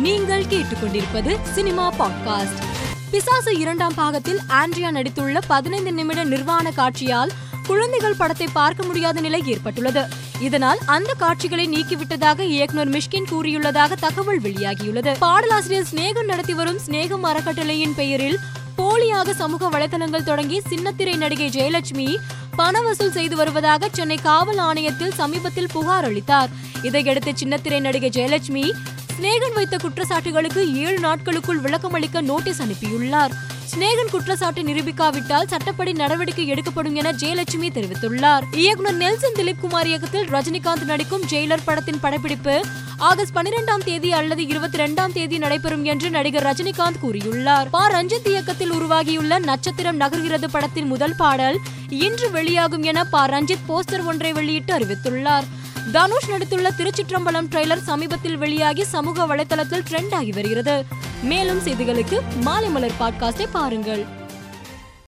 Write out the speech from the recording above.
நீங்கள் கேட்டுக்கொண்டிருப்பது cinema podcast. பிசாசு இரண்டாம் பாகத்தில் ஆண்ட்ரியா நடித்துள்ள பதினைந்து நிமிட நிர்வாண காட்சியால் குழந்தைகள் படத்தை பார்க்க முடியாத நிலை ஏற்பட்டுள்ளது. இதனால் அந்த காட்சிகளை நீக்கிவிட்டதாக இயக்குனர் மிஷ்கின் கூறியுள்ளதாக தகவல் வெளியாகியுள்ளது. பாடலாசிரியர் சிநேகம் நடத்தி வரும் சிநேகம் அறக்கட்டளையின் பெயரில் போலியாக சமூக வலைதளங்கள் தொடங்கி சின்னத்திரை நடிகை ஜெயலட்சுமி பண வசூல் செய்து வருவதாக சென்னை காவல் ஆணையத்தில் சமீபத்தில் புகார் அளித்தார். இதையடுத்து சின்னத்திரை நடிகை ஜெயலட்சுமி சிநேகன் வைத்த குற்றச்சாட்டுகளுக்கு ஏழு நாட்களுக்குள் விளக்கமளிக்க நோட்டீஸ் அனுப்பியுள்ளார். சிநேகன் குற்றச்சாட்டு நிரூபிக்காவிட்டால் சட்டப்படி நடவடிக்கை எடுக்கப்படும் என ஜெயலட்சுமி தெரிவித்துள்ளார். இயக்குனர் நெல்சன் திலீப் குமார் இயக்கத்தில் ரஜினிகாந்த் நடிக்கும் ஜெயிலர் படத்தின் படப்பிடிப்பு ஆகஸ்ட் பனிரெண்டாம் தேதி அல்லது இருபத்தி ரெண்டாம் தேதி நடைபெறும் என்று நடிகர் ரஜினிகாந்த் கூறியுள்ளார். பா. ரஞ்சித் இயக்கத்தில் உருவாகியுள்ள நட்சத்திரம் நகர்கிறது படத்தின் முதல் பாடல் இன்று வெளியாகும் என பா. ரஞ்சித் போஸ்டர் ஒன்றை வெளியிட்டு அறிவித்துள்ளார். தனுஷ் நடித்துள்ள திருச்சிற்றம்பலம் ட்ரெய்லர் சமீபத்தில் வெளியாகி சமூக வலைதளத்தில் ட்ரெண்ட் ஆகி வருகிறது. மேலும் செய்திகளுக்கு மாலை மலர் பாட்காஸ்டை பாருங்கள்.